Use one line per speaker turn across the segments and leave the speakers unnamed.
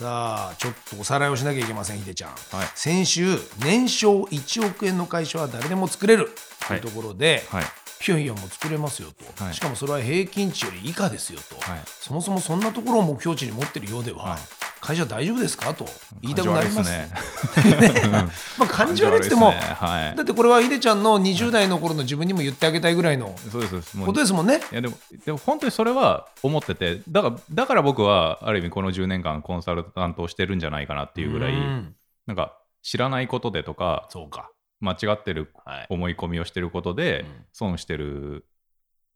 さあちょっとおさらいをしなきゃいけませんひでちゃん、
はい。
先週年商1億円の会社は誰でも作れる。というところで、
はい。
いやいやもう作れますよと、
はい。
しかもそれは平均値より以下ですよと、
はい。
そもそもそんなところを目標値に持ってるようでは、
はい
会社大丈夫ですか？と言いたくなります。
ね。
まあ感じ悪いっても、だってこれはひでちゃんの20代の頃の自分にも言ってあげたいぐらいのことですもんね。
いやでもでも本当にそれは思っててだからだから僕はある意味この10年間コンサルタントをしてるんじゃないかなっていうぐらい
うん。
なんか知らないことでとか
そうか。
間違ってる
はい。
思い込みをしてることで
うん。
損してる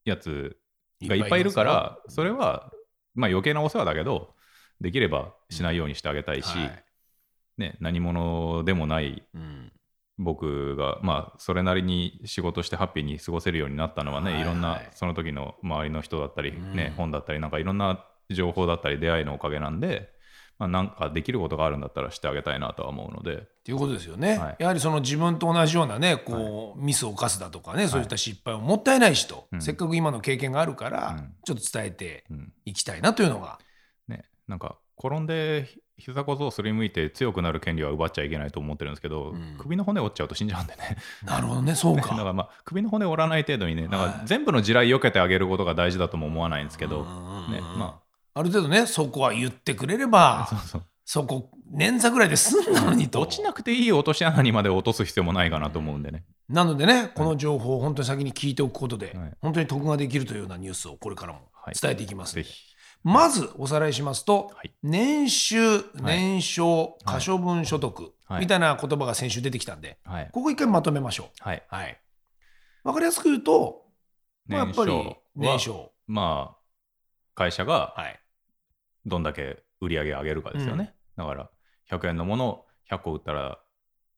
やつがいっぱいいるからそれはまあ余計なお世話だけどできればしないようにしてあげたいし、
はい。
ね、何者でもない
うん。
僕が、まあ、それなりに仕事してハッピーに過ごせるようになったのはね、
はい
い。ろんな
はい
その時の周りの人だったり、ね
うん。
本だったりなんかいろんな情報だったり出会いのおかげなんで、まあ、なんかできることがあるんだったらしてあげたいなとは思うので、
っていうことですよね、
はい。
やはりその自分と同じようなねこう、ミスを犯すだとかねそういった失敗をもったいないしと、
うん。
せっかく今の経験があるから、
うん。
ちょっと伝えて
うん。
いきたいなというのが。
ね、なんか転んでひ膝小僧をすりむいて強くなる権利は奪っちゃいけないと思ってるんですけど、
うん。
首の骨折っちゃうと死んじゃうんでね。
なるほどねそう
だ
か。
からまあ首の骨折らない程度にねなん
はい
か全部の地雷避けてあげることが大事だとも思わないんですけど、ねま
あ。る程度ねそこは言ってくれれば
そうそう。
そこ捻挫ぐらいで済んだのにと。
落ちなくていい落とし穴にまで落とす必要もないかなと思うんでね。
なのでねこの情報を本当に先に聞いておくことで、
はい。
本当に得ができるというようなニュースをこれからも
はい。
伝えていきますので、
ぜひ。
まずおさらいしますと、
はい
年収年商
はい
可処分所得、
はい
みたいな言葉が先週出てきたんで
はい。
ここ一回まとめましょ
はい。
う。はい、わかりやすく言うと、まあ、やっぱり
は
年商、
まあ、会社が
はい、
どんだけ売り上げ上げるかですよね。だから、100円のものを100個売ったら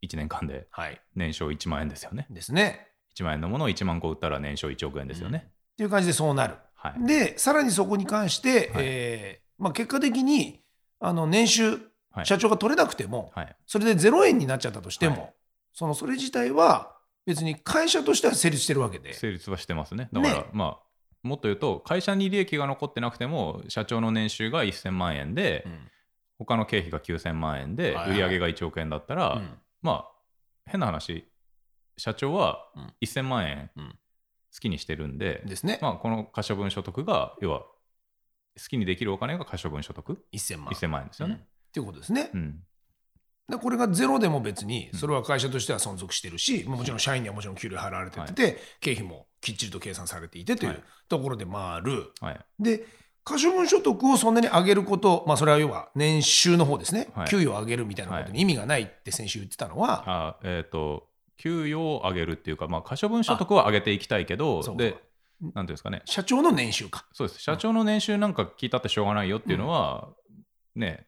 1年間で
はい、
年商1万円ですよね。
ですね。
1万円のものを1万個売ったら年商1億円ですよね。
っていう感じでそうなる。
はい。
でさらにそこに関して、
はい。
えーまあ、結果的にあの年収
はい。
社長が取れなくても、
はい。
それで0円になっちゃったとしても、
はい。
そのそれ自体は別に会社としては成立してるわけで。
成立はしてますね。だから、
ね。
まあ、もっと言うと、会社に利益が残ってなくても、社長の年収が1000万円で、
うん。
他の経費が9000万円で、
はいはい。
売り上げが1億円だったら、
うん。
まあ変な話社長は
うん。
1000万円
うん
好きにしてるんで、
ですね。
まあ、この可処分所得が要は好きにできるお金が可処分所得
？1000万。
1000万円ですよ
うん。っ
ね。
ていうことですね。
うん。
でこれがゼロでも別にそれは会社としては存続してるし、まあもちろん社員にはもちろん給料払われてて、経費もきっちりと計算されていてとい
はい。う
ところで回る。
はい。
で可処分所得をそんなに上げること、まあ、それは要は年収の方ですね、
はい。
給与を上げるみたいなことに意味がないって先週言ってたのは、
あえっ、と給与を上げるっていうか、まあ、可処分所得は上げていきたいけどでなんていうんですかね。
社長の年収か。
そうです。社長の年収なんか聞いたってしょうがないよっていうのは、ね。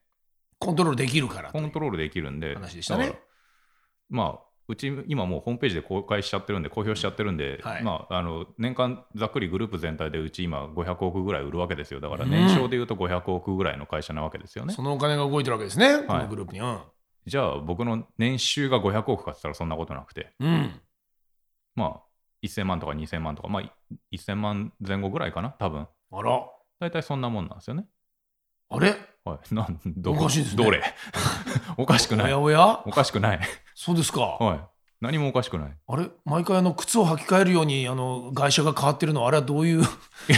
コントロールできるから
コントロールできるんで
話でしたね。
まあうち今もうホームページで公開しちゃってるんで公表しちゃってるんで、
はい。
まあ、あの年間ざっくりグループ全体でうち今500億ぐらい売るわけですよ。だから
うん
年商でいうと500億ぐらいの会社なわけですよね、
そのお金が動いてるわけですね、このグループに。うん
じゃあ僕の年収が500億かって言ったらそんなことなくて。
うん。
まあ1000万とか2000万とかまあ1000万前後ぐらいかな多分。
あら、
大体そんなもんなんですよね。
あれ？
はい。なんど
おかしいですね。
どれ？おかしくない。
おやおや？
おかしくない。
そうですか。
はい。何もおかしくない。
あれ？毎回あの靴を履き替えるようにあの外車が変わってるのはあれはどういう？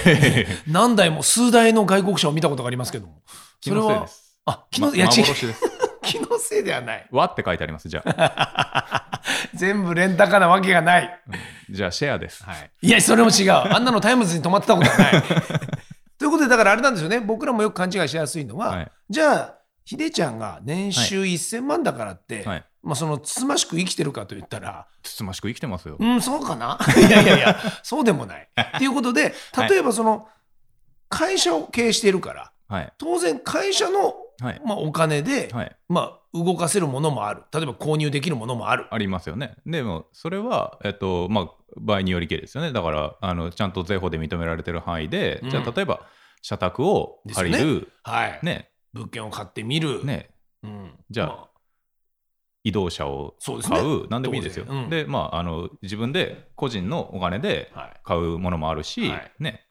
何台も数台の外国車を見たことがありますけども。
気
それは？
のせいです。
あ気の、
ま
い気のせいではない。
和って書いてありますじゃあ、
全部レンタカーなわけがない、
うん。じゃあシェアです、
はい、いやそれも違う。あんなのタイムズに止まってたことはない。ということでだからあれなんですよね。僕らもよく勘違いしやすいのは、
はい。
じゃあひでちゃんが年収1000万だからって、
はい。
まあ、そのつつましく生きてるかと言ったら
つつましく生きてますよ、
うんそうかな？いやいやいやそうでもない。っていうことで例えばその会社を経営しているから
はい。
当然会社の
はい。
まあ、お金で、
はい、
まあ、動かせるものもある。例えば購入できるものもある。
ありますよね。でも、それは、えっとまあ、場合によりけりですよね。だからあの、ちゃんと税法で認められてる範囲で、
うん。
じゃあ、例えば、社宅を借りる、
はい、
ね。
物件を買ってみる、
ね、
うん、
じゃあ
ま
移動車を
そうですね。
買う、なんでもいいですよ。
うん。
で、まああの、自分で個人のお金で
はい。
買うものもあるし、
はい。
ね、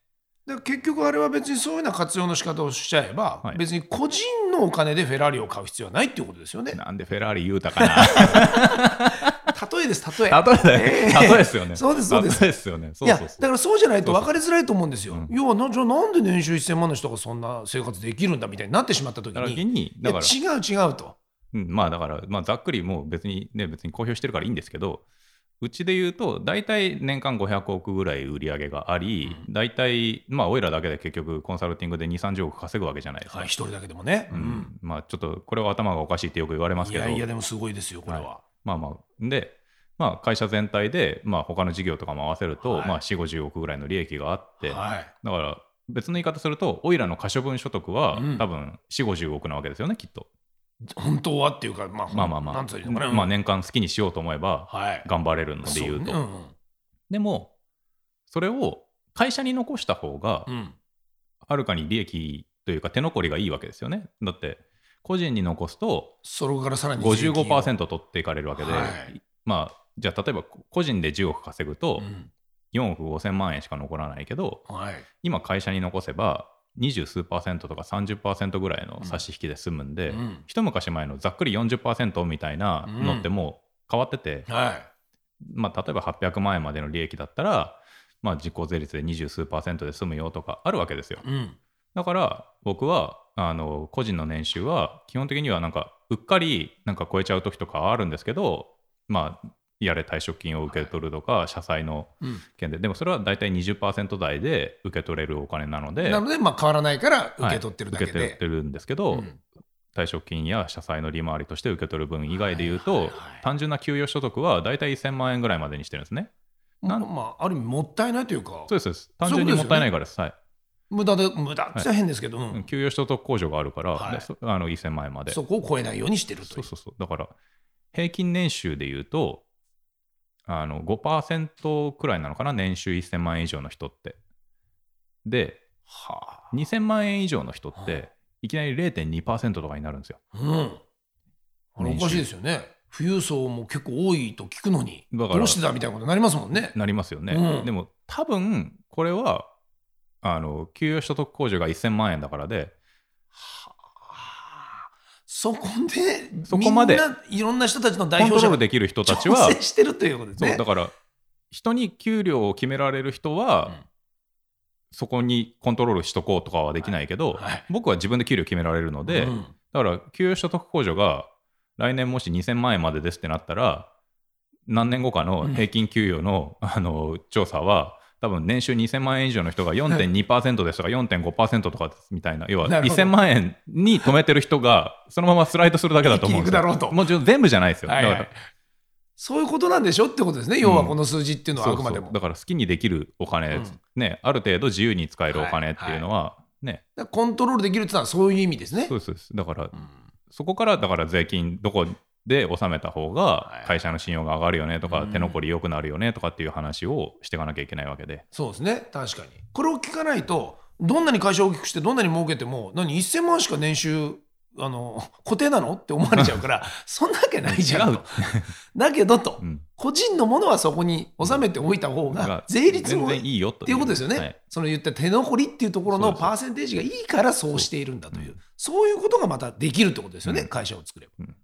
で結局あれは別にそういうような活用の仕方をしちゃえば、
はい
別に個人のお金でフェラーリを買う必要はないっていうことですよね。
なんでフェラーリ言うたかな。
例えです例え。
例えだよ
ええ
例えですよね。
そうですそうです
ですよね。そう
いやだからそうじゃないと分かりづらいと思うんですよ。
そう
要はなじゃあなんで年収1000万の人がそんな生活できるんだみたいになってしまった時に
だから、
や違う違うと。
うん、まあだから、まあ、ざっくりもう別にね、別に公表してるからいいんですけど、うちで言うと、大体年間500億ぐらい売り上げがあり、大体、まあ、おいらだけで結局、コンサルティングで2、30億稼ぐわけじゃないですか。
はい、一人だけでもね。
う
うんん
まあ、ちょっとこれは頭がおかしいってよく言われますけど、
いやいやでもすごいですよこれは。
まあまあ、で、まあ、会社全体で、まあ、他の事業とかも合わせると、
はい
まあ、4、50億ぐらいの利益があって、
はい。
だから、別の言い方すると、おいらの可処分所得は、
うん
多分4、50億なわけですよね、きっと。
本当はっていうかまあ
まあまあまあ、
なんつうのかな。
まあ、年間好きにしようと思えば、
はい。
頑張れるので言うと。
そね
でも、それを会社に残した方が
う、んうん
はるかに利益というか、手残りがいいわけですよね。だって、個人に残すと、
それからさらに税金を
55%取っていかれるわけで、
はい
まあ、じゃあ、例えば個人で10億稼ぐと
う、ん
4億5000万円しか残らないけど、
はい。
今、会社に残せば、二十数パーセントとか30%ぐらいの差し引きで済むんで、
うん
一昔前のざっくり40%みたいなのってもう変わってて、
はい。
まあ、例えば800万円までの利益だったら、まあ、実効税率で二十数パーセントで済むよとかあるわけですよ。
うん。
だから僕はあの個人の年収は基本的にはなんかうっかりなんか超えちゃう時とかはあるんですけどまあやれ退職金を受け取るとか、社債の
うん。
件で。でもそれは大体20%台で受け取れるお金なので
なのでまあ変わらないから受け取ってるだけで。
はい受け取ってるんですけど、
うん。
退職金や社債の利回りとして受け取る分以外で言うと、
はいはいはい。
単純な給与所得は大体1000万円ぐらいまでにしてるんですね。
ままあある意味もったいないというか。
そうですそうです。単純にもったいないからです。はい。
無駄で無駄って変ですけど、うん。
うん給与所得控除があるから、
はい。
あの1000万円まで。
そこを超えないようにしてると
そうそうそう。だから、平均年収で言うと、あの5%くらいなのかな、年収1000万円以上の人って。で、
は
2000万円以上の人っ
は
て、いきなり0.2%とかになるんですよ。
あ、うんおかしいですよね。富裕層も結構多いと聞くのにどうしてだみたいなことになりますもんね。
なりますよね。
うん。
でも、多分これは、あの給与所得控除が1000万円だからで、
はあそこで
そこまで。
みんないろんな人たちの代表者が
ルできる人たちは
してるということですね
だから、人に給料を決められる人は、
うん。
そこにコントロールしとこうとかはできないけど、
はい。
僕は自分で給料決められるので、
うん。
だから給与所得控除が来年もし2000万円までですってなったら、何年後かの平均給与の,、あの調査は、多分年収2000万円以上の人が4.2%ですとか4.5%とかみたいな、要は
なるほど。
1000万円に止めてる人が、そのままスライドするだけだと思うんですよ。もちろん全部じゃないですよ。
はいはい。
だから。
そういうことなんでしょってことですね、要はこの数字っていうのは
そうそう。
あくまでも。
だから好きにできるお金、
うん。
ね、ある程度自由に使えるお金っていうのは、ね、
だからコントロールできるってのはそういう意味ですね。
そうです。だから、
うん。
そこからだから税金どこで納めた方
はい。
が会社の信用が上がるよねとか、
うん。
手残り良くなるよねとかっていう話をしていかなきゃいけないわけで。
そうですね、確かに。これを聞かないと、どんなに会社を大きくして、どんなに儲けても、何、1000万しか年収、あの固定なの？って思われちゃうから、そんなわけないじゃん。だけどと、
うん、
個人のものはそこに納めておいた方が
が、
税率も
いいよと。
っていうことですよね、
はい。
その言った手残りっていうところのパーセンテージがいいからそうしているんだという、
うん。
そういうことがまたできるってことですよね、
うん。
会社を作れば。
うん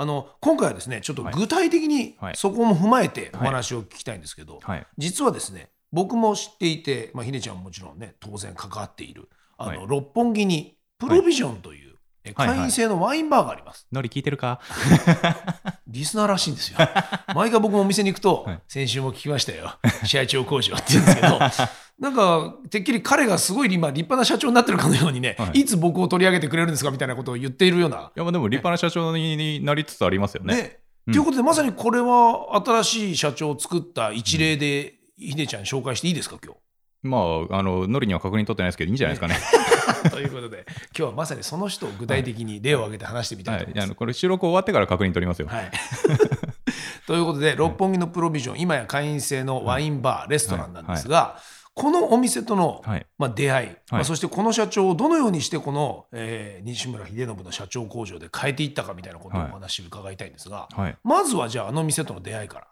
あの今回はですねちょっと具体的に
はい。
そこも踏まえてお話を聞きたいんですけど、
はい。
実はですね僕も知っていて、まあ、ひねちゃんももちろんね当然関わっているあの、
はい。
六本木にプロビジョンという、会員制のワインバーがあります。
ノリ聞いてるか？
リスナーらしいんですよ。毎回僕もお店に行くと、
はい。
先週も聞きましたよ、社長工場って言うんですけど、なんか、てっきり彼がすごい今、立派な社長になってるかのようにね、
はい
い、つ僕を取り上げてくれるんですかみたいなことを言っているような。
いやまあでも立派な社長になりつつありますよね。
ね
うん
ということで、まさにこれは新しい社長を作った一例で、ひでちゃん紹介していいですか、今日？
まあ、あの、ノリには確認取ってないですけど、いいんじゃないですかね。
ということで今日はまさにその人を具体的に例を挙げて話してみたい
はい。
と思います。
あのこれ、収録終わってから確認取りますよ。
はい、ということで六本木のプロビジョン今や会員制のワインバー、レストランなんですが、このお店との、
はい。
まあ、出会い、まあ、そしてこの社長をどのようにしてこの、えー西村秀信の社長工場で変えていったかみたいなことをお話伺いたいんですが、
はい。
まずはじゃああの店との出会いから。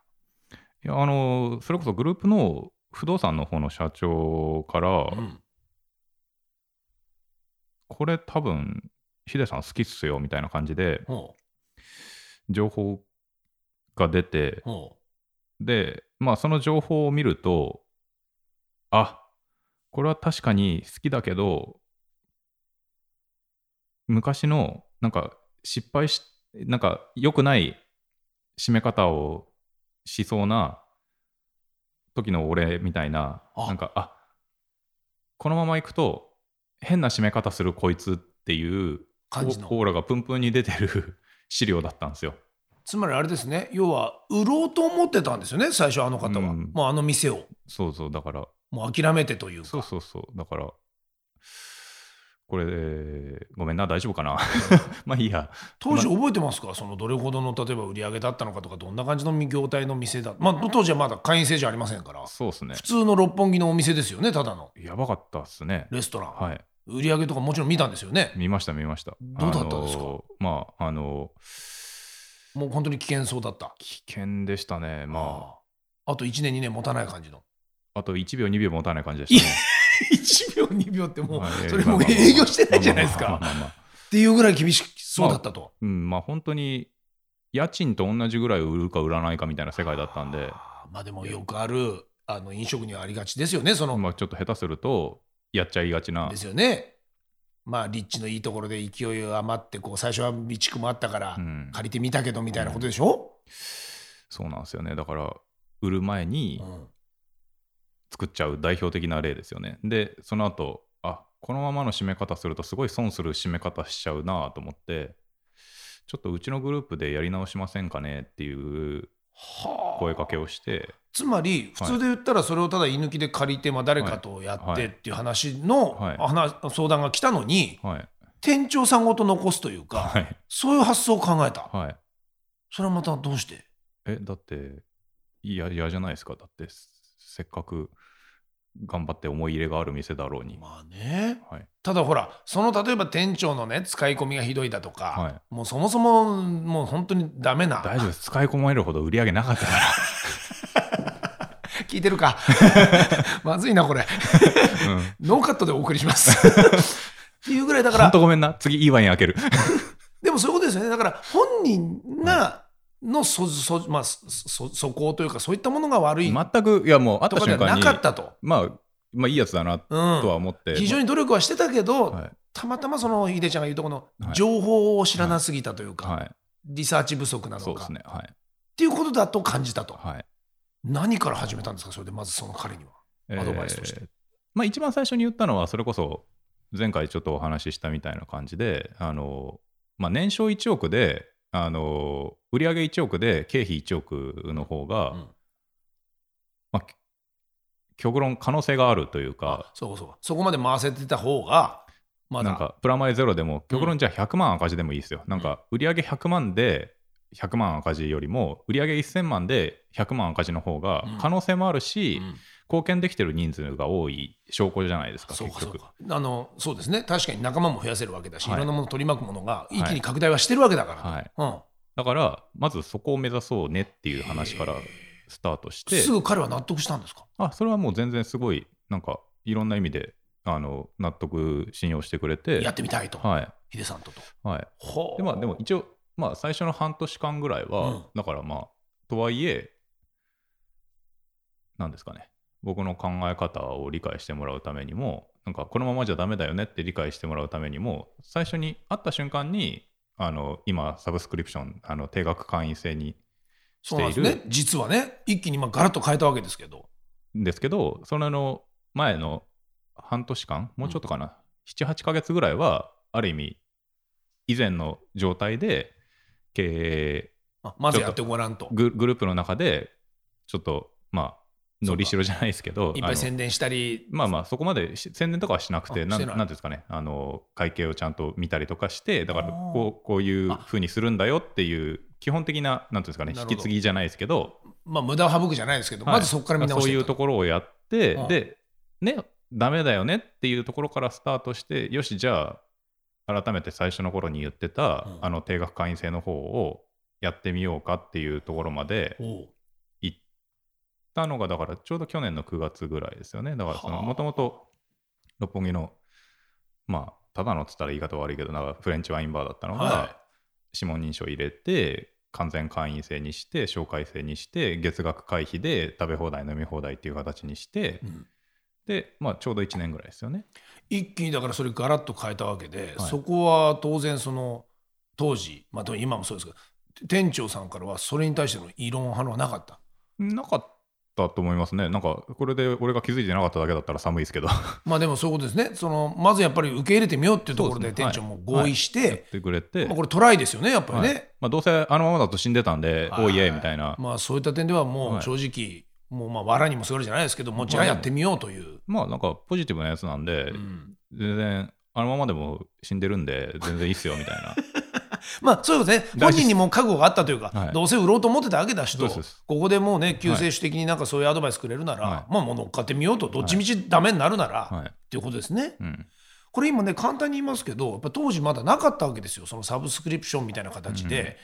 いや、あの、それこそグループの不動産の方の社長から、
うん
これ多分、ヒデさん好きっすよみたいな感じで、
ほ
情報が出てで、まあ、その情報を見ると、あこれは確かに好きだけど、昔の、なんか、失敗し、なんか、良くない締め方をしそうな時の俺みたいな、
あ。
なんか、あこのままいくと、変な締め方するこいつっていう
感じの。
オーラがプンプンに出てる 資料だったんですよ。
つまりあれですね。要は売ろうと思ってたんですよね最初あの方は、
うん。
もうあの店を。
そうそう、だから、
もう諦めてというか
そうそうそう。だから、これ、えーごめんな、大丈夫かな？まあいいや。
当時覚えてますか？そのどれほどの例えば売り上げだったのかとかどんな感じの業態の店だ？まあ当時はまだ会員制じゃありませんから
そうっすね
普。通の六本木のお店ですよねただの
やばかったっすね。
レストラン、
はい。
売り上げとかもちろん見たんですよね
見ました、見ました。
どうだったんですか？
あのーまあ、あの
もう本当に危険そうだった
危険でしたね。ま
あああと1年2年持たない感じの
あ、あと1秒、2秒持たない感じでしたね。
1秒2秒ってもう、
はい
それもう
まあまあま。あ
営業してないじゃないですか。
まあまあまあまあ
っていうぐらい厳しそうだったと、
うん、まあ本当に、家賃と同じぐらい売るか売らないかみたいな世界だったんで、
まあでもよくあるあの飲食にはありがちですよねその、
まあちょっと下手すると、やっちゃいがちな。
で。すよね。まあ立地のいいところで勢い余ってこう最初は備蓄もあったから
うん。
借りてみたけどみたいなことでしょ、
そうなんですよね。だから、売る前に
うん
作っちゃう代表的な例ですよね。で、その後、あこのままの締め方するとすごい損する締め方しちゃうなと思って、ちょっとうちのグループでやり直しませんかねっていう
はあ
声かけをして、
つまり普通で言ったらそれをただ居抜きで借りて、まあ、誰かとやってっていう話の
はい。
話相談が来たのに
はい、
店長さんごと残すというか、
はい、
そういう発想を考えた。
はい。
それはまたどうして？
え、だって、嫌嫌じゃないですか？だって、せっかく頑張って思い入れがある店だろうに。
まあね
はい、
ただほらその例えば店長のね使い込みがひどいだとか、
は
もうそもそももう本当にダメな
大丈夫です。使い込まれるほど売り上げなかったから。
聞いてるか まずいなこれ
うん
ノーカットでお送りしますっていうぐらいだから
とごめんな。次いいワイン開ける。
でもそういうことですよねだから本人がのそそ、まあ、そ素行というかそういったものが悪い
全く、いやもう会っ
とかではな
た瞬間に、
かったと、
まあ、まあいいやつだなと
うん
は思って。
非常に努力はしてたけど、
はい
たまたまその秀ちゃんが言うとこの
はい
情報を知らなすぎたというか、
はい。
リサーチ不足なのか、
そうですね。はい。
っていうことだと感じたと、
はい。
何から始めたんですか？それでまずその彼にはアドバイスとして
えーまあ一番最初に言ったのは、それこそ前回ちょっとお話ししたみたいな感じで、あの、まあ年商1億で、あの、売上1億で経費1億の方が、
うん。
まあ、極論可能性があるというか、
そうかそうか。そこまで回せてた方がまだ。
なんかプラマイゼロでも極論じゃあ100万赤字でもいいですよ。なんか売上100万で100万赤字よりも売上1000万で100万赤字の方が
うん。
可能性もあるし、
うん
貢献できてる人数が多い証拠じゃないですか
そう。かそうか。あのそうですね。確かに仲間も増やせるわけだし、
はい。
い、ろんなもの取り巻くものが一気に拡大はしてるわけだから、
はい、
うん。
だからまずそこを目指そうねっていう話からスタートして。
すぐ彼は納得したんですか？
あそれはもう全然すごいなんかいろんな意味であの納得信用してくれて。
やってみたいと、
はい。
ヒデさんとと。
はい。でまあでも一応まあ最初の半年間ぐらいは、
うん。
だからまあとはいえなんですかね僕の考え方を理解してもらうためにもなんかこのままじゃダメだよねって理解してもらうためにも最初に会った瞬間にあの今サブスクリプションあの定額会員制に
そうなんですね。実はね、一気にまあガラッと変えたわけですけど。
ですけどそのの前の半年間もうちょっとかな、78ヶ月ぐらいはある意味以前の状態で経営
あまずやってごらんと。
ググループの中でちょっとまあのりしろじゃないですけど、
いっぱい宣伝したり。
まあまあそこまで宣伝とかはしなくてなん
な
んですかね。あの会計をちゃんと見たりとかしてだからこうこういうふうにするんだよっていう基本的ななんていうんですかね引き継ぎじゃないですけど。
まあ無駄を省くじゃないですけど、
はい。
まずそこから見直
そういうところをやって、
うん。
でねダメだよねっていうところからスタートしてよしじゃあ改めて最初の頃に言ってた、
うん。
あの定額会員制の方をやってみようかっていうところまでたのがだからちょうど去年の9月ぐらいですよね。だからそ
はあ。
のもともと六本木のまあただのっつったら言い方悪いけどなんかフレンチワインバーだったのが、
は
指紋認証入れて完全会員制にして紹介制にして月額会費で食べ放題飲み放題っていう形にして、
うん。
で、まあ、ちょうど1年ぐらいですよね。
一気にだからそれガラッと変えたわけで、
はい。
そこは当然その当時、まあ、今もそうですけど店長さんからはそれに対しての異論反応はなかった？
なかったと思いますね。なんかこれで俺が気づいてなかっただけだったら寒いですけど。
まあでもそういうことですね。そのまずやっぱり受け入れてみようっていうところで店長も合意して、
やってくれて、
まあ、これトライですよねやっぱりね、
はい。まあ、どうせあのままだと死んでたんで、
はい。
おいえみたいな、
まあそういった点ではも
はい。
う正直、もうまあ藁にもすがるじゃないですけどもうじゃあやってみようという、
まあなんかポジティブなやつなんで、
うん。
全然あのままでも死んでるんで全然いいっすよみたいな。
まあそういうことです。ね本人にも覚悟があったというか、
はい。
どうせ売ろうと思ってたわけだしとここでもうね救世主的になんかそういうアドバイスくれるなら、
はい。
まあもう乗っかってみようと。どっちみちダメになるなら、
はい。
っていうことですね。
うん。
これ今ね簡単に言いますけどやっぱ当時まだなかったわけですよ。そのサブスクリプションみたいな形で、
うん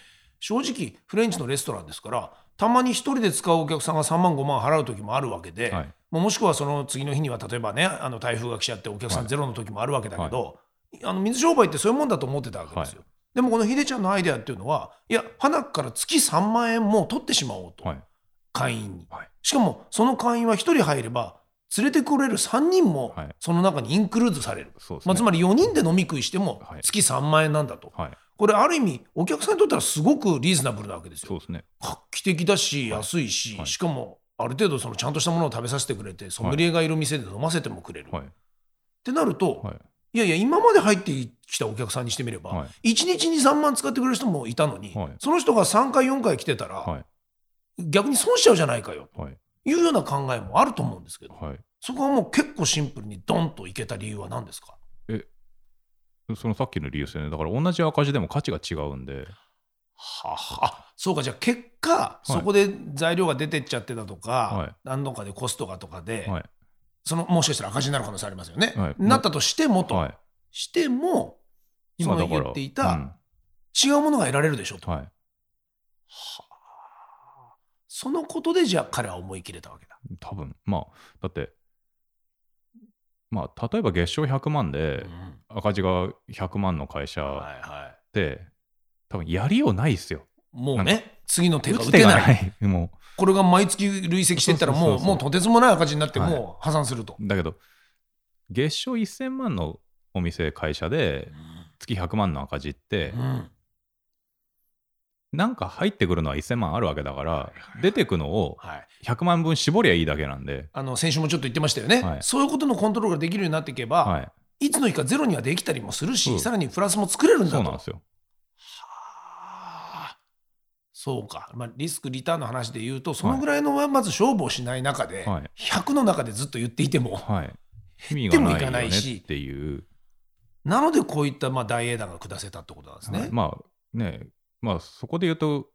正直フレンチのレストランですからたまに一人で使うお客さんが3万5万払う時もあるわけで、
はい。
もしくはその次の日には例えばねあの台風が来ちゃってお客さ
はい。
んゼロの時もあるわけだけど、あの水商売ってそういうもんだと思ってたわけですよ。
は
でもこのヒデちゃんのアイデアっていうのはいや花から月3万円も取ってしまおうと、
はい。
会員に。
はい。
しかもその会員は1人入れば連れてくれる3人も
はい。
その中にインクルーズされる。
そうですね。
まあ、つまり4人で飲み食いしても
はい。
月3万円なんだと、
はい。
これある意味お客さんにとってはすごくリーズナブルなわけですよ。
すね。
画期的だし
はい。
安いし、
はい。
しかもある程度そのちゃんとしたものを食べさせてくれてソムリエがいる店で飲ませてもくれる、
はい。
ってなると、
はい
いやいや今まで入ってきたお客さんにしてみれば、
はい。
1日に3万使ってくれる人もいたのに、
はい。
その人が3回4回来てたら、
はい。
逆に損しちゃうじゃないかよ。
はい。
というような考えもあると思うんですけど、
はい。
そこはもう結構シンプルにドンといけた理由は何ですか？
そのさっきの理由ですよね。だから同じ赤字でも価値が違うんで。
はは。あそうかじゃあ結果、そこで材料が出てっちゃってたとか、
はい。
何度かでコストがとかで、
はい
そのもしかしたら赤字になる可能性ありますよね。
はい。
なったとしてもと、
はい。
しても
今だから
言っていた、
うん。
違うものが得られるでしょと、
はい。
そのことでじゃあ彼は思い切れたわけだ。
多分。まあだってまあ例えば月賞100万で
うん。
赤字が100万の会社っ
はいは
て多分やりようないっすよ。
い、もうね次の手が
打
打てない。
ない。も
これが毎月累積していったらも
そう
もうとてつもない赤字になって
はい。
もう破産すると。
うだけど月賞1000万のお店会社で月100万の赤字って
うん。
なんか入ってくるのは1000万あるわけだから
はいはい
出てくのを
はい、
100万分絞りゃいいだけなんで。
あの先週もちょっと言ってましたよね、
はい。
そういうことのコントロールができるようになっていけば、
はい。
い、つの日かゼロにはできたりもするし、
う。ん
さらにプラスも作れるんだと。
そうなんですよ。
はあそうか、まあ、リスクリターンの話で言うとそのぐらいのまず勝負をしない中で、
はい。
100の中でずっと言っていても
はい。意味
でもいかないし。
っていう。
なのでこういったまあ大英断が下せたってことなんですね。
はい。まあねまあそこで言うと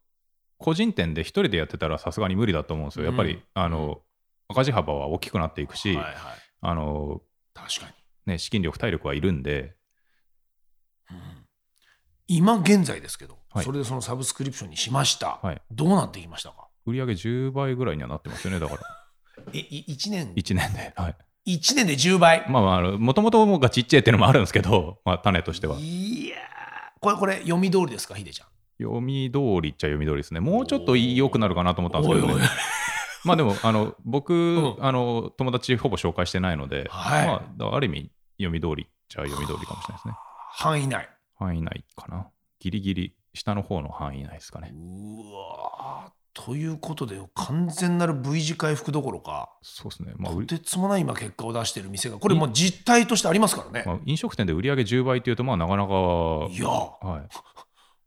個人店で一人でやってたらさすがに無理だと思うんですよ。やっぱり、
うん。
あの赤字幅は大きくなっていくし、
はいはい、
あの
確かに、
ね資金力体力はいるんで。
うん今現在ですけど、
はい。
それでそのサブスクリプションにしました、
はい。
どうなってきましたか？
売り上げ10倍ぐらいにはなってますよねだから。
えい1年
？1年ではい。
一年で10倍、
まあまあもともとがちっちゃいっていうのもあるんですけど、まあ、種としては。い
やー。これこれ読み通りですか？ヒデちゃん。
読み通りっちゃ読み通りですね。もうちょっと良くなるかなと思ったんですけど、ね、
おいおい。
まあでもあの僕、
ん。
あの友達ほぼ紹介してないので、
はい。
まあ、ある意味読み通りっちゃ読み通りかもしれないですね。
範囲内
範囲内かな。ギリギリ下の方の範囲内ですかね。
うわーということで完全なる V 字回復どころか。
そうですね、まあ
とてつもない今結果を出している店がこれもう実態としてありますからね、
まあ、飲食店で売り上げ10倍っていうとまあなかなか
いや。
は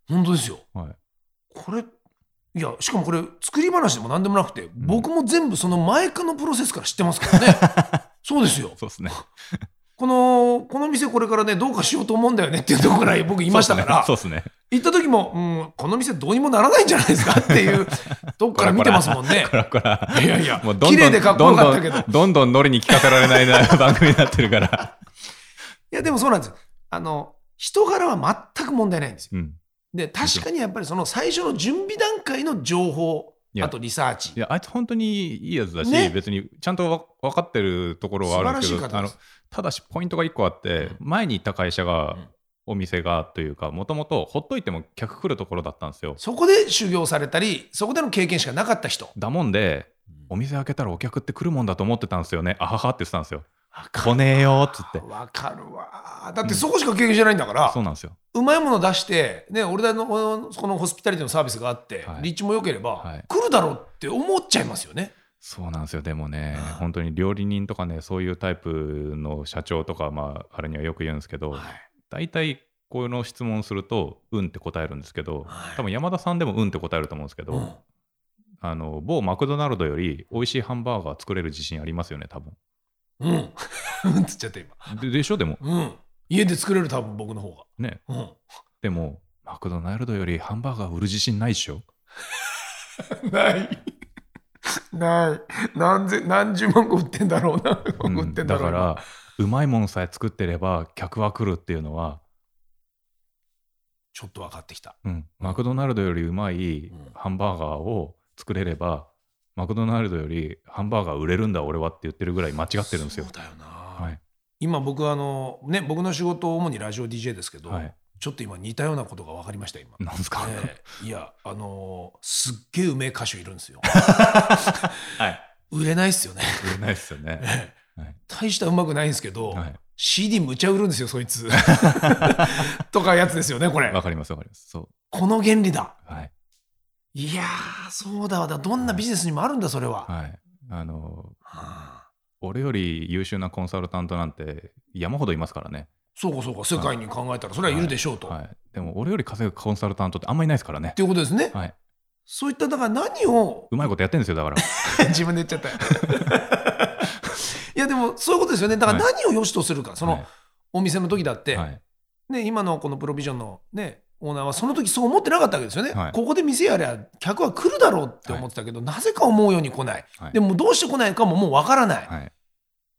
本当ですよ。
いはい。
これいやしかもこれ作り話でも何でもなくて、僕も全部その前かのプロセスから知ってますからね。そうですよ。
そうですね。
このこの店これからねどうかしようと思うんだよねっていうところから僕いましたから
そうですね。
行った時も、うん、この店どうにもならないんじゃないですかっていう とこから見てますもんね
こらこら。
いやいや
もうどんどん
綺麗でかっこよかったけど
どんどんどんどんノリに聞かせられないな番組になってるから。
いやでもそうなんですあの人柄は全く問題ないんですよ
うん。
で確かにやっぱりその最初の準備段階の情報あとリサーチ。
いや、あいつ本当にいいやつだし、
ね。
別にちゃんとわ分かってるところはあるんです。けど、あのただしポイントが1個あって、
うん。
前に行った会社が、
うん。
お店がというか、もともとほっといても客来るところだったんですよ。
そこで修行されたりそこでの経験しかなかった人。
だもんで、お店開けたらお客って来るもんだと思ってたんですよね。あははって言ってたんですよ。
わか
来ねえよっつって。
わかるわだってそこしか経験してないんだから、
そうなんですよ。
うまいもの出して、ね、俺らのこのホスピタリティのサービスがあって、
はい。
立地も良ければ、
はい。
来るだろうって思っちゃいますよね。
そうなんですよ。でもね
うん、
本当に料理人とかね、そういうタイプの社長とか、まあ、あれにはよく言うんですけど、
はい。
大体この質問すると、うんって答えるんですけど、
はい。
多分山田さんでもうんって答えると思うんですけど、
うん。
あの某マクドナルドより美味しいハンバーガー作れる自信ありますよね、多分
うん。うん。っつっちゃった今。
ででしょ、でも。
うん。家で作れる多分僕の方
ね。
が。うん。
でも、マクドナルドよりハンバーガー売る自信ないでしょ。
ない。ない。何千、何十万個売ってん。だろうな。
うん。
売ってん。だろう。
だから、うまいもん。さえ作ってれば客は来るっていうのは、
ちょっと分かってきた。
うん、マクドナルドよりうまいハンバーガーを作れれば、マクドナルドよりハンバーガー売れるんだ俺はって言ってるぐらい間違ってるんですよ
そう。だよな。
はい
今僕あのね僕の仕事主にラジオ DJ ですけど、
はい
ちょっと今似たようなことが分かりました今。
なんですか、
ええいやあのーすっげえうめえ歌手いるんですよ。
はい。
売れないっすよね。
売れないですよね。
大したうまくないんですけど、
はい
CD むちゃ売るんですよそいつ。とかやつですよねこれ
わ。かりますわかります。そう。
この原理だ。
はい。
いやーそうだわだどんなビジネスにもあるんだそれは。
はい。あの、
はあ
俺より優秀なコンサルタントなんて山ほどいますからね。
そうかそうか世界に考えたらそれはいるでしょうと。
はい。でも俺より稼ぐコンサルタントってあんまりいないですからね
っ。ていうことですね。
はい。
そういっただから何を
うまいことやってるんですよ、だから。
自分で言っちゃったよ。いやでもそういうことですよねだから何を良しとするか、そのお店の時だって、
はい、はい。
ね、今のこのプロビジョンの、ね、オーナーはその時そう思ってなかったわけですよね、
はい。
ここで店やりゃ客は来るだろうって思ってたけど、なぜか思うように来ない、
はい。
でもどうして来ないかももうわからない、っ
はい。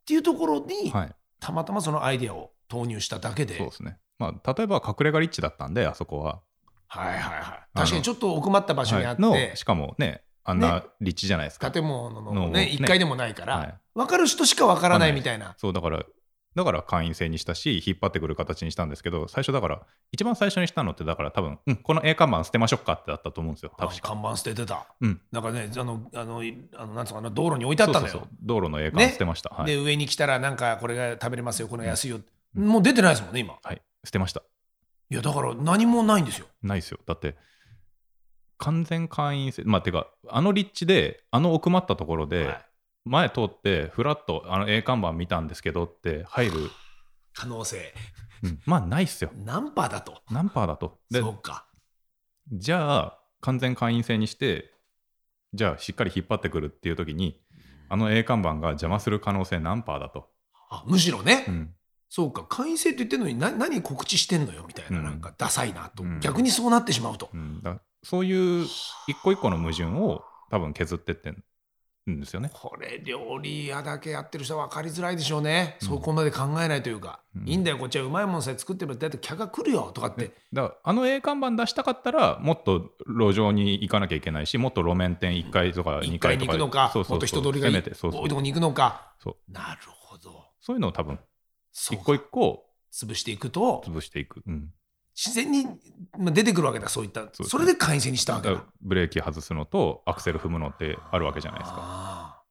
ていうところに、
はい。
たまたまそのアイデアを投入しただけで。
そうですね。まあ、例えば隠れ家立地だったんで、あそこは。
はいはいはい。確かにちょっと奥まった場所にあって、
はい。のしかもね、あんな立地じゃないですか。
建物の
の
ね
ね。
1階でもないから、
はい。
分かる人しか分からないみたいな。
そうだから、だから会員制にしたし、引っ張ってくる形にしたんですけど、最初だから、一番最初にしたのって、だから多分、うん、この A 看板捨てましょうかってだったと思うんですよ、
あ
確か。
看板捨ててた。
うん。
なんかね、あの、あの、いあのなんつうのかな、道路に置いてあったのよ。
そうそうそう道路の A 看
ね
捨てました。はい
で、上に来たら、なんかこれが食べれますよ、この安いよ。
うん
もう出てないですもんね、今。
はい。捨てました。
いや、だから何もないんですよ。
ないですよ。だって、完全会員制、まあ、てか、あの立地で、あの奥まったところで、
はい
前通って、ふらっとあの A 看板見たんですけどって入る、
可能性。
うんまあ、ないっすよ。
何パーだと。
何パーだと。で
そうか。
じゃあ、完全会員制にして、じゃあ、しっかり引っ張ってくるっていう時に、あの A 看板が邪魔する可能性何パーだと。
あむしろね、
うん
そうか、会員制って言ってるのにな何告知してんのよみたいな、
うん
なんかダサいなと、
うん
逆にそうなってしまうと。
うんだそういう一個一個の矛盾を多分削ってってんですよね。
これ、料理屋だけやってる人は分かりづらいでしょうね。
うん。
そこまで考えないというか、
うん。
いいんだよ、こっちはうまいもんさえ作ってるだって客が来るよとかって。
だからあの A 看板出したかったらもっと路上に行かなきゃいけないしもっと路面店1階とか
1
2
階
階とか
に行くのか、
そうそうそう。
もっと人通りがいい。
せめてそうそう。
多いとこに行くのか。
そう。
なるほど。
そういうのを多分一個一個
潰していくと、
潰していく、うん、
自然にまあ出てくるわけだ、そういった。
そ
れで会員制にしたわけだ
ブレーキ外すのとアクセル踏むのってあるわけじゃないですか。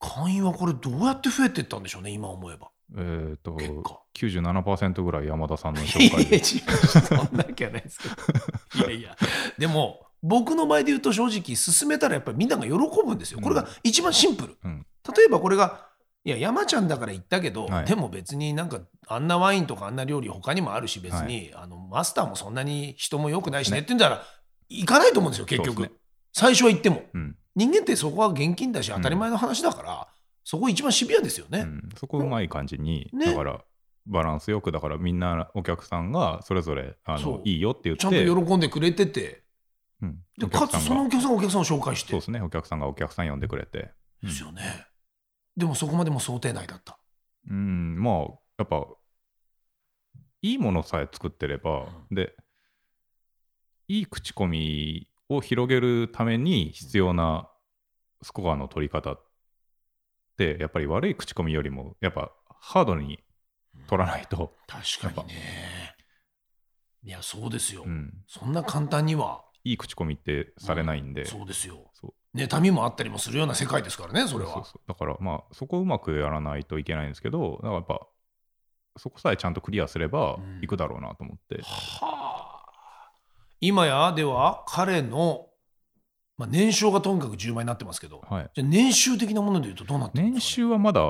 会員はこれどうやって増えていったんでしょうね、今思えば。
えっ、と
結果。
97%ぐらい山田さんの紹。介で
そんなわけはないですけど。いやいや。でも、僕の場合で言うと正直、進めたらやっぱりみんなが喜ぶんですよ。これが一番シンプル。
うん
例えばこれが、いや、山ちゃんだから言ったけど、
はい。
でも別になんか、あんなワインとかあんな料理他にもあるし、別に、あのマスターもそんなに人も良くないしねって言うんだら、行かないと思うんですよ、結局。
ね
最初は言っても。
うん。
人間ってそこは現金だし当たり前の話だから、そこ一番シビアですよね、
うん。そこうまい感じに、
ね。
だからバランスよくだからみんなお客さんがそれぞれあのいいよって言って
ちゃんと喜んでくれてて
うん。
でかつそのお客さんがお客さんを紹介して。
そうですね。お客さんがお客さん呼んでくれて。うん。
ですよね、でもそこまでも想定内だった。
うんまあやっぱいいものさえ作ってれば、でいい口コミを広げるために必要なスコアの取り方ってやっぱり悪い口コミよりもやっぱハードに取らないと、
確かにね。いやそうですよ、
うん、
そんな簡単には。い
い口コミってされないんで、
そうですよ妬みもあったりもするような世界ですからねそれは
そう。そうだからまあそこをうまくやらないといけないんですけどだからやっぱそこさえちゃんとクリアすれば
うん。
いくだろうなと思って、
はあ。今やでは彼の、まあ、年商がとにかく10倍になってますけど
はい、
じゃあ年収的なものでいうとどうなってるんで
年
すか、ね、
収はまだ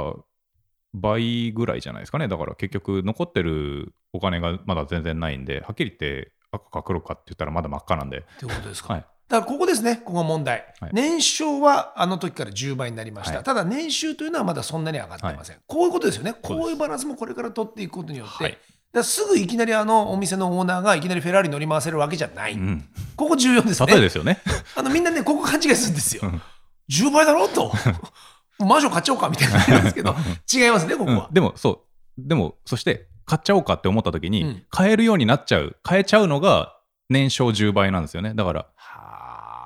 倍ぐらいじゃないですかね。だから結局残ってるお金がまだ全然ないんではっきり言って赤か黒かって言ったらまだ真っ赤なんで、
ってことですか、
はい、
だからここですねここが問題、
はい。
年商はあの時から10倍になりました、
はい。
ただ年収というのはまだそんなに上がってません、こういうことですよね。こういうバランスもこれから取っていくことによって、
はい。
だすぐいきなりあのお店のオーナーがいきなりフェラーリ乗り回せるわけじゃない、
うん、
ここ重要ですね。
例えですよね。
あのみんなねここ勘違いするんですよ。
うん。
10倍だろ？と。マンション買っちゃおうかみたいな感じなんですけど。違いますねここは、
うん。でもそう。でもそして買っちゃおうかって思った時に、
うん。
買えるようになっちゃう。買えちゃうのが年商10倍なんですよね。だから
はあ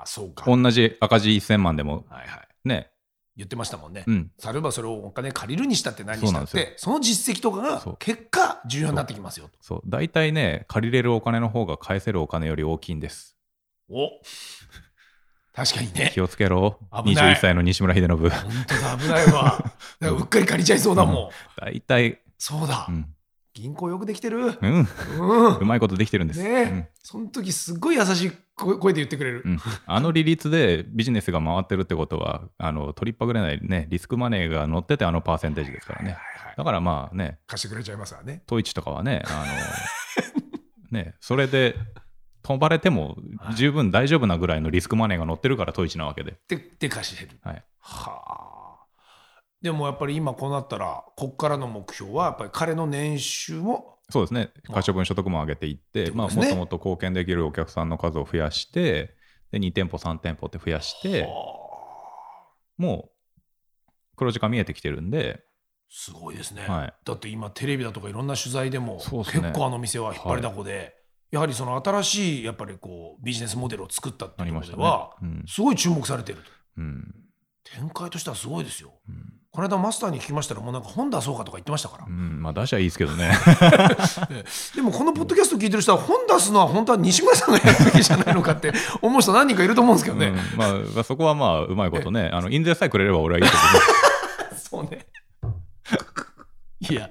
そうか。
同じ赤字1000万でも
はいはい。
ね。
言ってましたもんね、
うん。
ばそれをお金借りるにしたって何にしたってその実績とかが結果重要になってきますよと。
そう。大体ね借りれるお金の方が返せるお金より大きいんです。
お。確かにね。
気をつけろ。
危ない。
21歳の西村秀信。
本当だ危ないわ。うっかり借りちゃいそうだもん、
大体。
そうだ、
うん、
銀行よくできてる。
うん、
うん。
うまいことできてるんです、
ね。え、その時すっごい優しい声声で言ってくれる、
うん。うんあの利率でビジネスが回ってるってことはあの取りっぱぐれないねリスクマネーが乗っててあのパーセンテージですからね。
はいはいはい
だからまあね。
貸してくれちゃいますわね。
トイチとかはねあの ねそれで飛ばれても十分大丈夫なぐらいのリスクマネーが乗ってるからトイチなわけで、
でで貸してる。
はい、
はあでもやっぱり今こうなったらこっからの目標はやっぱり彼の年収も
そうですね。可処分所得も上げていって、まあ、もっともっと貢献できるお客さんの数を増やしてで2店舗3店舗って増やして
はあ。
もう黒字化見えてきてるんで、
すごいですね、
はい。
だって今テレビだとかいろんな取材でも
そうですね。
結構あの店は引っ張りだこで、やはりその新しいやっぱりこうビジネスモデルを作ったっていうこ
なりましたね。
とでは、
うん。
すごい注目されていると。
うん。
展開としてはすごいですよ。
うん
この間マスターに聞きましたらもうなんか本出そうかとか言ってましたから。
う、ん、まあ出しゃいいですけどね。
でもこのポッドキャスト聞いてる人は本出すのは本当は西村さんがやるべきじゃないのかって思う人何人かいると思うんですけどね、
うんまあまあ、そこはまあうまいことね。あの印税さえくれれば俺はいいと思
そうね。いや、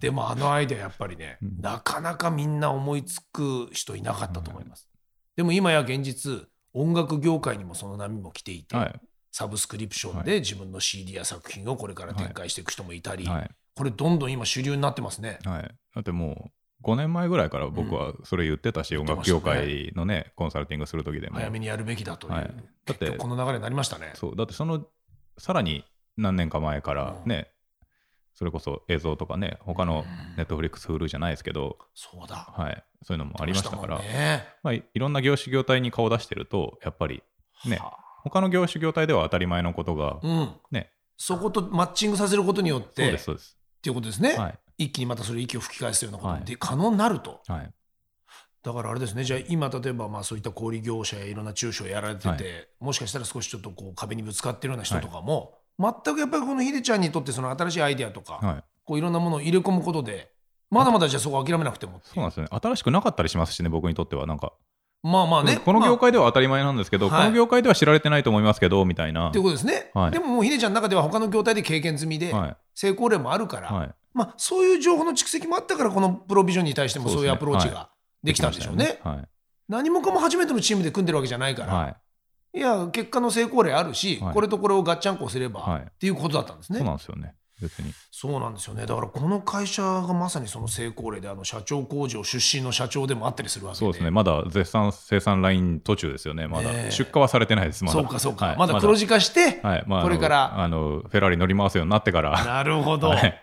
でもあのアイデアやっぱりね、
うん。
なかなかみんな思いつく人いなかったと思います。でも今や現実、音楽業界にもその波も来ていて、
うはい
サブスクリプション
は
で自分の CD や作品をこれから展開していく人もいたり、
はい。
これどんどん今主流になってますね。
はい、だってもう5年前ぐらいから僕はそれ言ってたし、音楽業界のねコンサルティングする時でも、
早めにやるべきだという、
はい。だって
この流れになりましたね。
そう。だってそのさらに何年か前からね、それこそ映像とかね他の
うん。
ネットフリックスフルじゃないですけど、
そうだ。
はい、そういうのもありましたから。
もんね。
まあ、いいろんな業種業態に顔出してるとやっぱりね
はあ
他の業種業態では当たり前のことが、
うん、
ね。
そことマッチングさせることによっ
そう
て
ですそうです。
っていうことですね、
はい。
一気にまたそれ息を吹き返すようなこと
はい。
で可能になると、
はい。
だからあれですね。じゃあ今例えばまあそういった小売業者やいろんな中小やられてて、
はい。
もしかしたら少しちょっとこう壁にぶつかってるような人とかも、全くやっぱりこのヒデちゃんにとってその新しいアイデアとか、
はい。
こういろんなものを入れ込むことでまだまだじゃあそこ諦めなくても
そうなんですよね。新しくなかったりしますしね僕にとっては。なんか
まあまあね、
この業
ま
界では当たり前なんですけど、
はい。
この業界では知られてないと思いますけどみたいな。
あっていうことですね、
はい。
でももうヒデちゃんの中では他の業態で経験済みで、
は
成功例もあるから、
いはい。
まあ、そういう情報の蓄積もあったからこのプロビジョンに対しても
そう
いうアプローチ
は
ができたんでしょうね。
はい。
何もかも初めてのチームで組んでるわけじゃないから、
はい。
い、や結果の成功例あるし、
はい。
これとこれをガッチャンコすれば、
はい。
っていうことだったんですね。
そうなんですよね別に。
そうなんですよねだからこの会社がまさにその成功例であの社長工場出身の社長でもあったりするわけで
そうですね、まだ絶賛生産ライン途中ですよね、まだ、出荷はされてないです、まだ。
そうかそうか、
はい
まだ黒字化して、
はいまあ、
これから
あのフェラーリ乗り回すようになってから。
なるほど。
はい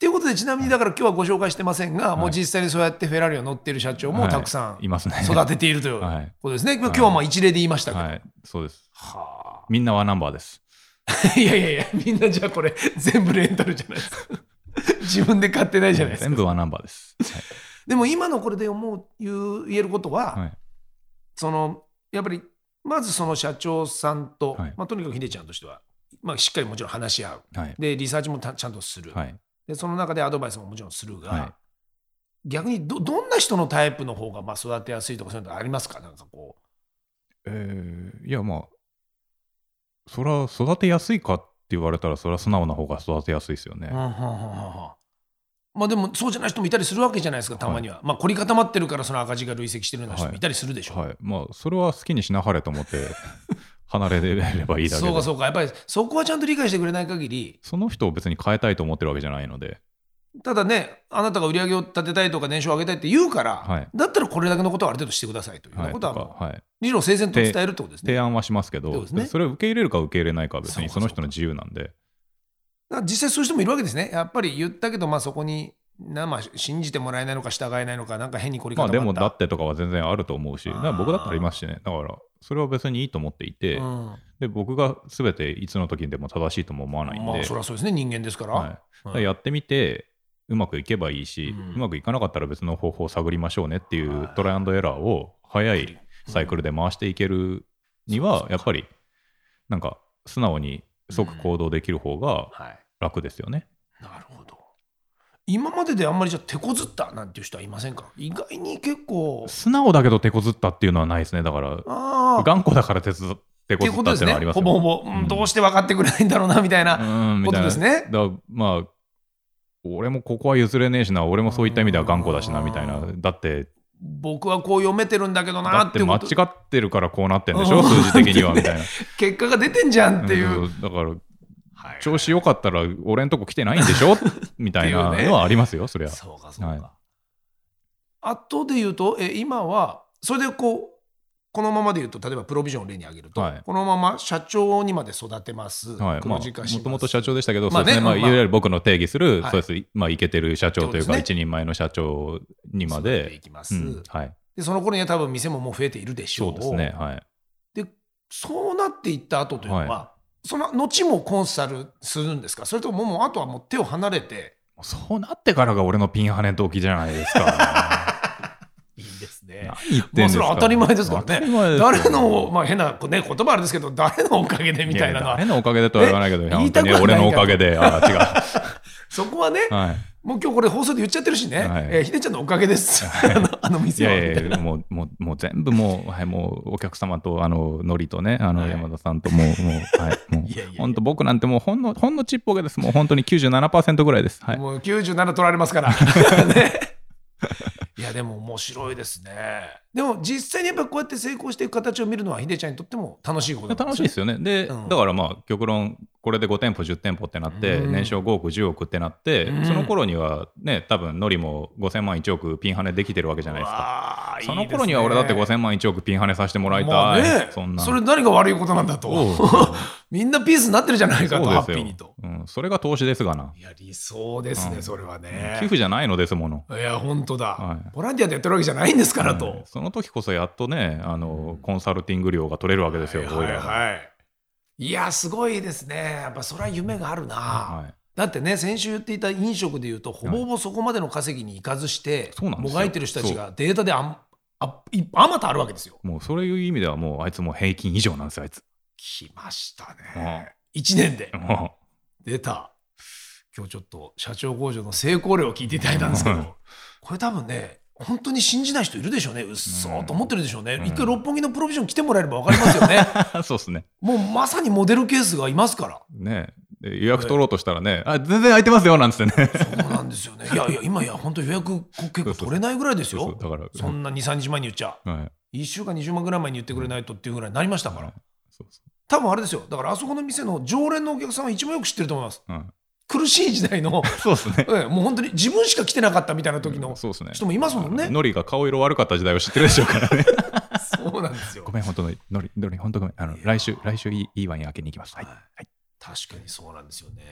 ということでちなみにだから今日はご紹介してませんが、もう実際にそうやってフェラーリを乗っている社長もたくさん
いますね。
育てているという
はい
ことですね。今日はまあ一例で言いましたけど。
はい、そうです。
は
みんなはナンバーです。
あ いやいやいや、みんなじゃあこれ全部レンタルじゃないですか。自分で買ってないじゃないですか。
全部はナンバーです。
でも今のこれで思う言えることは、
はい。はい
そのやっぱりまずその社長さんと、
はい
まあ、とにかくヒデちゃんとしては、まあ、しっかりもちろん話し合う。
はい。
で、リサーチもたちゃんとする。
はい。
でその中でアドバイスももちろんするが、
はい
逆にどどんな人のタイプの方がまあ育てやすいとかそういうのありますか？なんかこ
えーいや、まあ、それは育てやすいかって言われたら、それは素直な方が育てやすいですよね。
まあでもそうじゃない人もいたりするわけじゃないですかたまには、まあ凝り固まってるからその赤字が累積してるような人もい。たりするでしょ、
はい。まあ、それは好きにしなはれと思って、離れれればいいだけで。
そうかそうか。やっぱりそこはちゃんと理解してくれない限り。
その人を別に変えたいと思ってるわけじゃないので、
ただねあなたが売り上げを立てたいとか年収を上げたいって言うから、
はい。
だったらこれだけのことはある程度してくださいというよう
は、
ない。ことは
はい、
理論整然と伝えるってことですね。
提案はしますけど、
ね。
それを受け入れるか受け入れないかは別に
そ
の人の自由なんで、
実際そういう人もいるわけですね。やっぱり言ったけど、まあ、そこにな、まあ、信じてもらえないのか従えないのか、なんか変に凝り
ま
固まった。
あでもだってとかは全然あると思うし、だから僕だってありますしね、だからそれは別にいいと思っていて、
うん。
で僕が全ていつの時でも正しいとも思わないんで、
まあ、そりゃそうですね、人間ですから。
はい、からやってみて、うまくいけばいいし、
うん
うまくいかなかったら別の方法を探りましょうねってい
はい
うトライアンドエラーを早いサイクルで回していけるには、やっぱりなんか素直に即行動できる方が
はい、
楽ですよね。
なるほど。今までであんまりじゃあ手こずったなんていう人はいませんか？意外に結構。
素直だけど手こずったっていうのはないですね。だから。頑固だから手こずったっていうのはあり
ことですね。ほぼほぼ、うん
うん
どうして分かってくれないんだろうなみたいな。ことですね
だまあ俺もここは譲れねえしな俺もそういった意味では頑固だしなみたいな。
うん
だって
僕はこう読めてるんだけどな
だって間違
って
るからこうなってんでしょ？
うん。
数字的にはみたいな。
結果が出てんじゃんっていう。
んだから
はい
調子良かったら俺んとこ来てないんでしょ？みたいなのはありますよそりゃ。
そうかそうか。
はい。
あとで言うとえ今はそれでこうこのままで言うと例えばプロビジョンを例に挙げると、
はい。
このまま社長にまで育てます、
はい。まもともと社長でしたけど、
まあ
い
まあ
わゆる僕の定義する、
はい。
そうです、まあ、いけてる社長というか、
ね。
一人前の社長にま
育ててい
で、
きます、
うん。はい、
でその頃には多分店ももう増えているでしょ
そううですね、はい、
でそうなっていった後というのは、
は
その後もコンサルするんですか？それとももうあとはもう手を離れて。
そうなってからが俺のピンハネ動機じゃないですか。
いいでもうそれは当たり前ですからね。誰の、まあ、変な、ね、言葉あれですけど誰のおかげでみたいなのは。
や誰のおかげでとは言わないけど、本当に俺のおかげで、ああ、違
そこはね、
う。はい。
もう今日これ放送で言っちゃってるしね、
はい。
えーひでちゃんのおかげです、あのあの
い
店は。
もう、もう、もう全部もう、はい、もう、お客様と、あの、のりとね、あの、
はい。
山田さんと、もう、もう、はい、も
いやい
本当僕なんてもう、ほんの、ほんのちっぽけです。もう、本当に97%ぐらいです。はい。
もう97取られますから。ねいやでも面白いですね。でも実際にやっぱこうやって成功していく形を見るのはひでちゃんにとっても楽しいことなん
楽しいですよね。で、
うん
だからまあ、極論、これで5店舗、10店舗ってなって、
うん
年商5億、10億ってなって、
うん
その頃にはね、多分のりも5000万、1億ピンハネできてるわけじゃないですか。その頃には俺だって5000万、1億ピンハネさせてもらいたい。
まあね、
そんな。
それ何が悪いことなんだと。みんなピースになってるじゃないかと、ハッピーにと。
うん。それが投資ですがな。
いや、理想ですね、
うん
それはね
寄。付じゃないのですもの。
いや、本当だ、
はい
ボランティアでやってるわけじゃないんですからと。
はいその時こそやっとね、あの、コンサルティング料が取れるわけですよ、
はいはい。いや、すごいですね。やっぱそれは夢があるな。
はい
だってね、先週言っていた飲食でいうと、ほぼほぼそこまでの稼ぎに行かずして、
そうなんですよ
もがいてる人たちがデータであんあまたあるわけですよ。
もうそういう意味ではもうあいつもう平均以上なんですよ、あいつ。
来ましたね。1年で
も
出た。今日ちょっと社長工場の成功例を聞いていただいたんですけ
うん
ど、これ多分ね、本当に信じない人いるでしょうね。うっそーと思ってるでしょうね。
うん
一回六本木のプロビジョン来てもらえれば分かりますよね。
う そうですね。
もうまさにモデルケースがいますから。
ねで予約取ろうとしたらね、あ、全然空いてますよ、なんつってね。
そうなんですよね。いやいや、今や本当予約結構取れないぐらいですよ。
だから、
そんな2、3日前に言っちゃ。
はい。
1週間20万ぐらい前に言ってくれないとっていうぐらいになりましたから。
はいそうそ
多分あれですよ。だからあそこの店の常連のお客さんは一番よく知ってると思います。
う。はい
苦しい時代の、
そうですね。
ええもう本当に自分しか来てなかったみたいな時の
そうですね。
人もいますもんね。
ノリが顔色悪かった時代を知ってるでしょうからね。
そうなんですよ
ご。めん、本当のノリ、ノリ、本当ごめん。あの、来週、来週いいいいワイン開けに行きます。はい。
はい確かにそうなんですよね。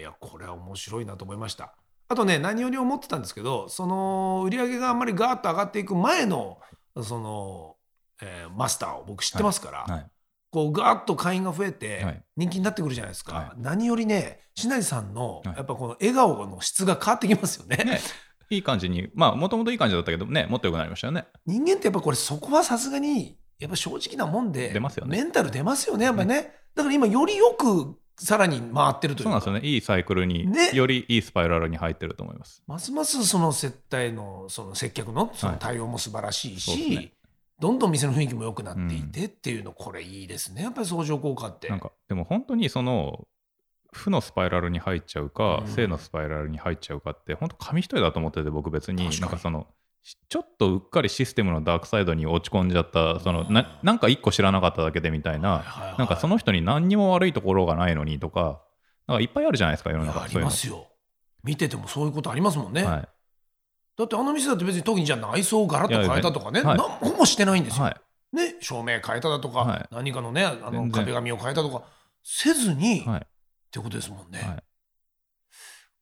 いや、これは面白いなと思いました。あとね、何より思ってたんですけど、その売り上げがあんまりガーッと上がっていく前の、その、えーマスターを僕知ってますから、
はい。
こうガーッと会員が増えて
はい。
人気になってくるじゃないですか、
は
何よりねしなりさんの
はい。
やっぱこの笑顔の質が変わってきますよね。
ね、いい感じに、まあ、もともといい感じだったけどね、もっと良くなりましたよね。
人間ってやっぱこれそこはさすがにやっぱ正直なもんで
出ますよね。
メンタル出ますよねやっぱね。だから今よりよくさらに回ってるというか。
そうなんですよね。いいサイクルに、
ね。
よりいいスパイラルに入ってると思います。
ますますその接待のその接客のその
はい。
対応も素晴らしいし、
そうですね
どんどん店の雰囲気も良くなっていてっていうの、これいいですね。やっぱり相乗効果って。
なんか、でも本当にその、負のスパイラルに入っちゃうか、
うん。
正のスパイラルに入っちゃうかって、本当紙一重だと思ってて、僕別に、なんかその、しちょっとうっかりシステムのダークサイドに落ち込んじゃった、そのななんか一個知らなかっただけでみたいな、
はいはいはい。
なんかその人に何にも悪いところがないのにとか、なんかいっぱいあるじゃないですか、世の中。
あり
そういうの
ますよ。見ててもそういうことありますもんね、
はい
だってあの店だって別に特にじゃあ内装をガラッと変えたとかね。
いやいや
何もしてないんですよ、
はい。
ね、照明変えただとか、
はい。
何かのねあの壁紙を変えたとかせずに、っ
はい。
てことですもんね、
はい。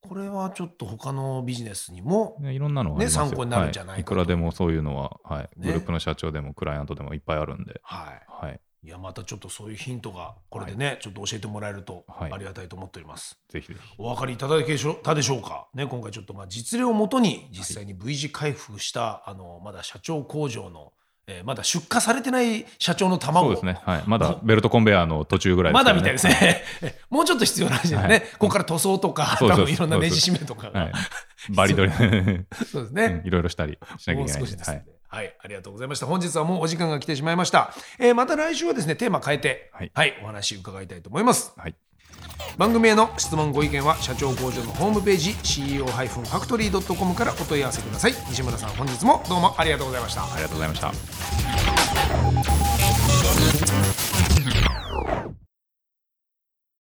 これはちょっと他のビジネスにも
ねいろんなの
ね参考になるんじゃないかと。
はい、いくらでもそういうのは、はい。
ね。
グループの社長でもクライアントでもいっぱいあるんで、
はい。
はい、
いやまたちょっとそういうヒントがこれでね、ちょっと教えてもらえると
はい。
ありがたいと思っております、
ぜひぜひ。
お分かりいただけたでしょうか、ね、今回ちょっとまあ実例をもとに実際に V 字回復した、あのまだ社長工場の、えーまだ出荷されてない社長の卵。
そうですね、はい、まだベルトコンベヤーの途中ぐらい
ま
けど
だみたいですね。もうちょっと必要なんですよね。
はい。
ここから塗装とか、多分いろんなネジ締めとか。が。
はい、バリ取り、
そうですね。
うん。いろいろしたりしなきゃ
も
いうけないんで。はい
少しですね。はい、ありがとうございました。本日はもうお時間が来てしまいました。えーまた来週はですね、テーマ変えて、は
はいい、
お話伺いたいと思います。
はい、
番組への質問ご意見は社長工場のホームページ CEO-factory.com からお問い合わせください。西村さん、本日もどうもありがとうございました。
ありがとうございました。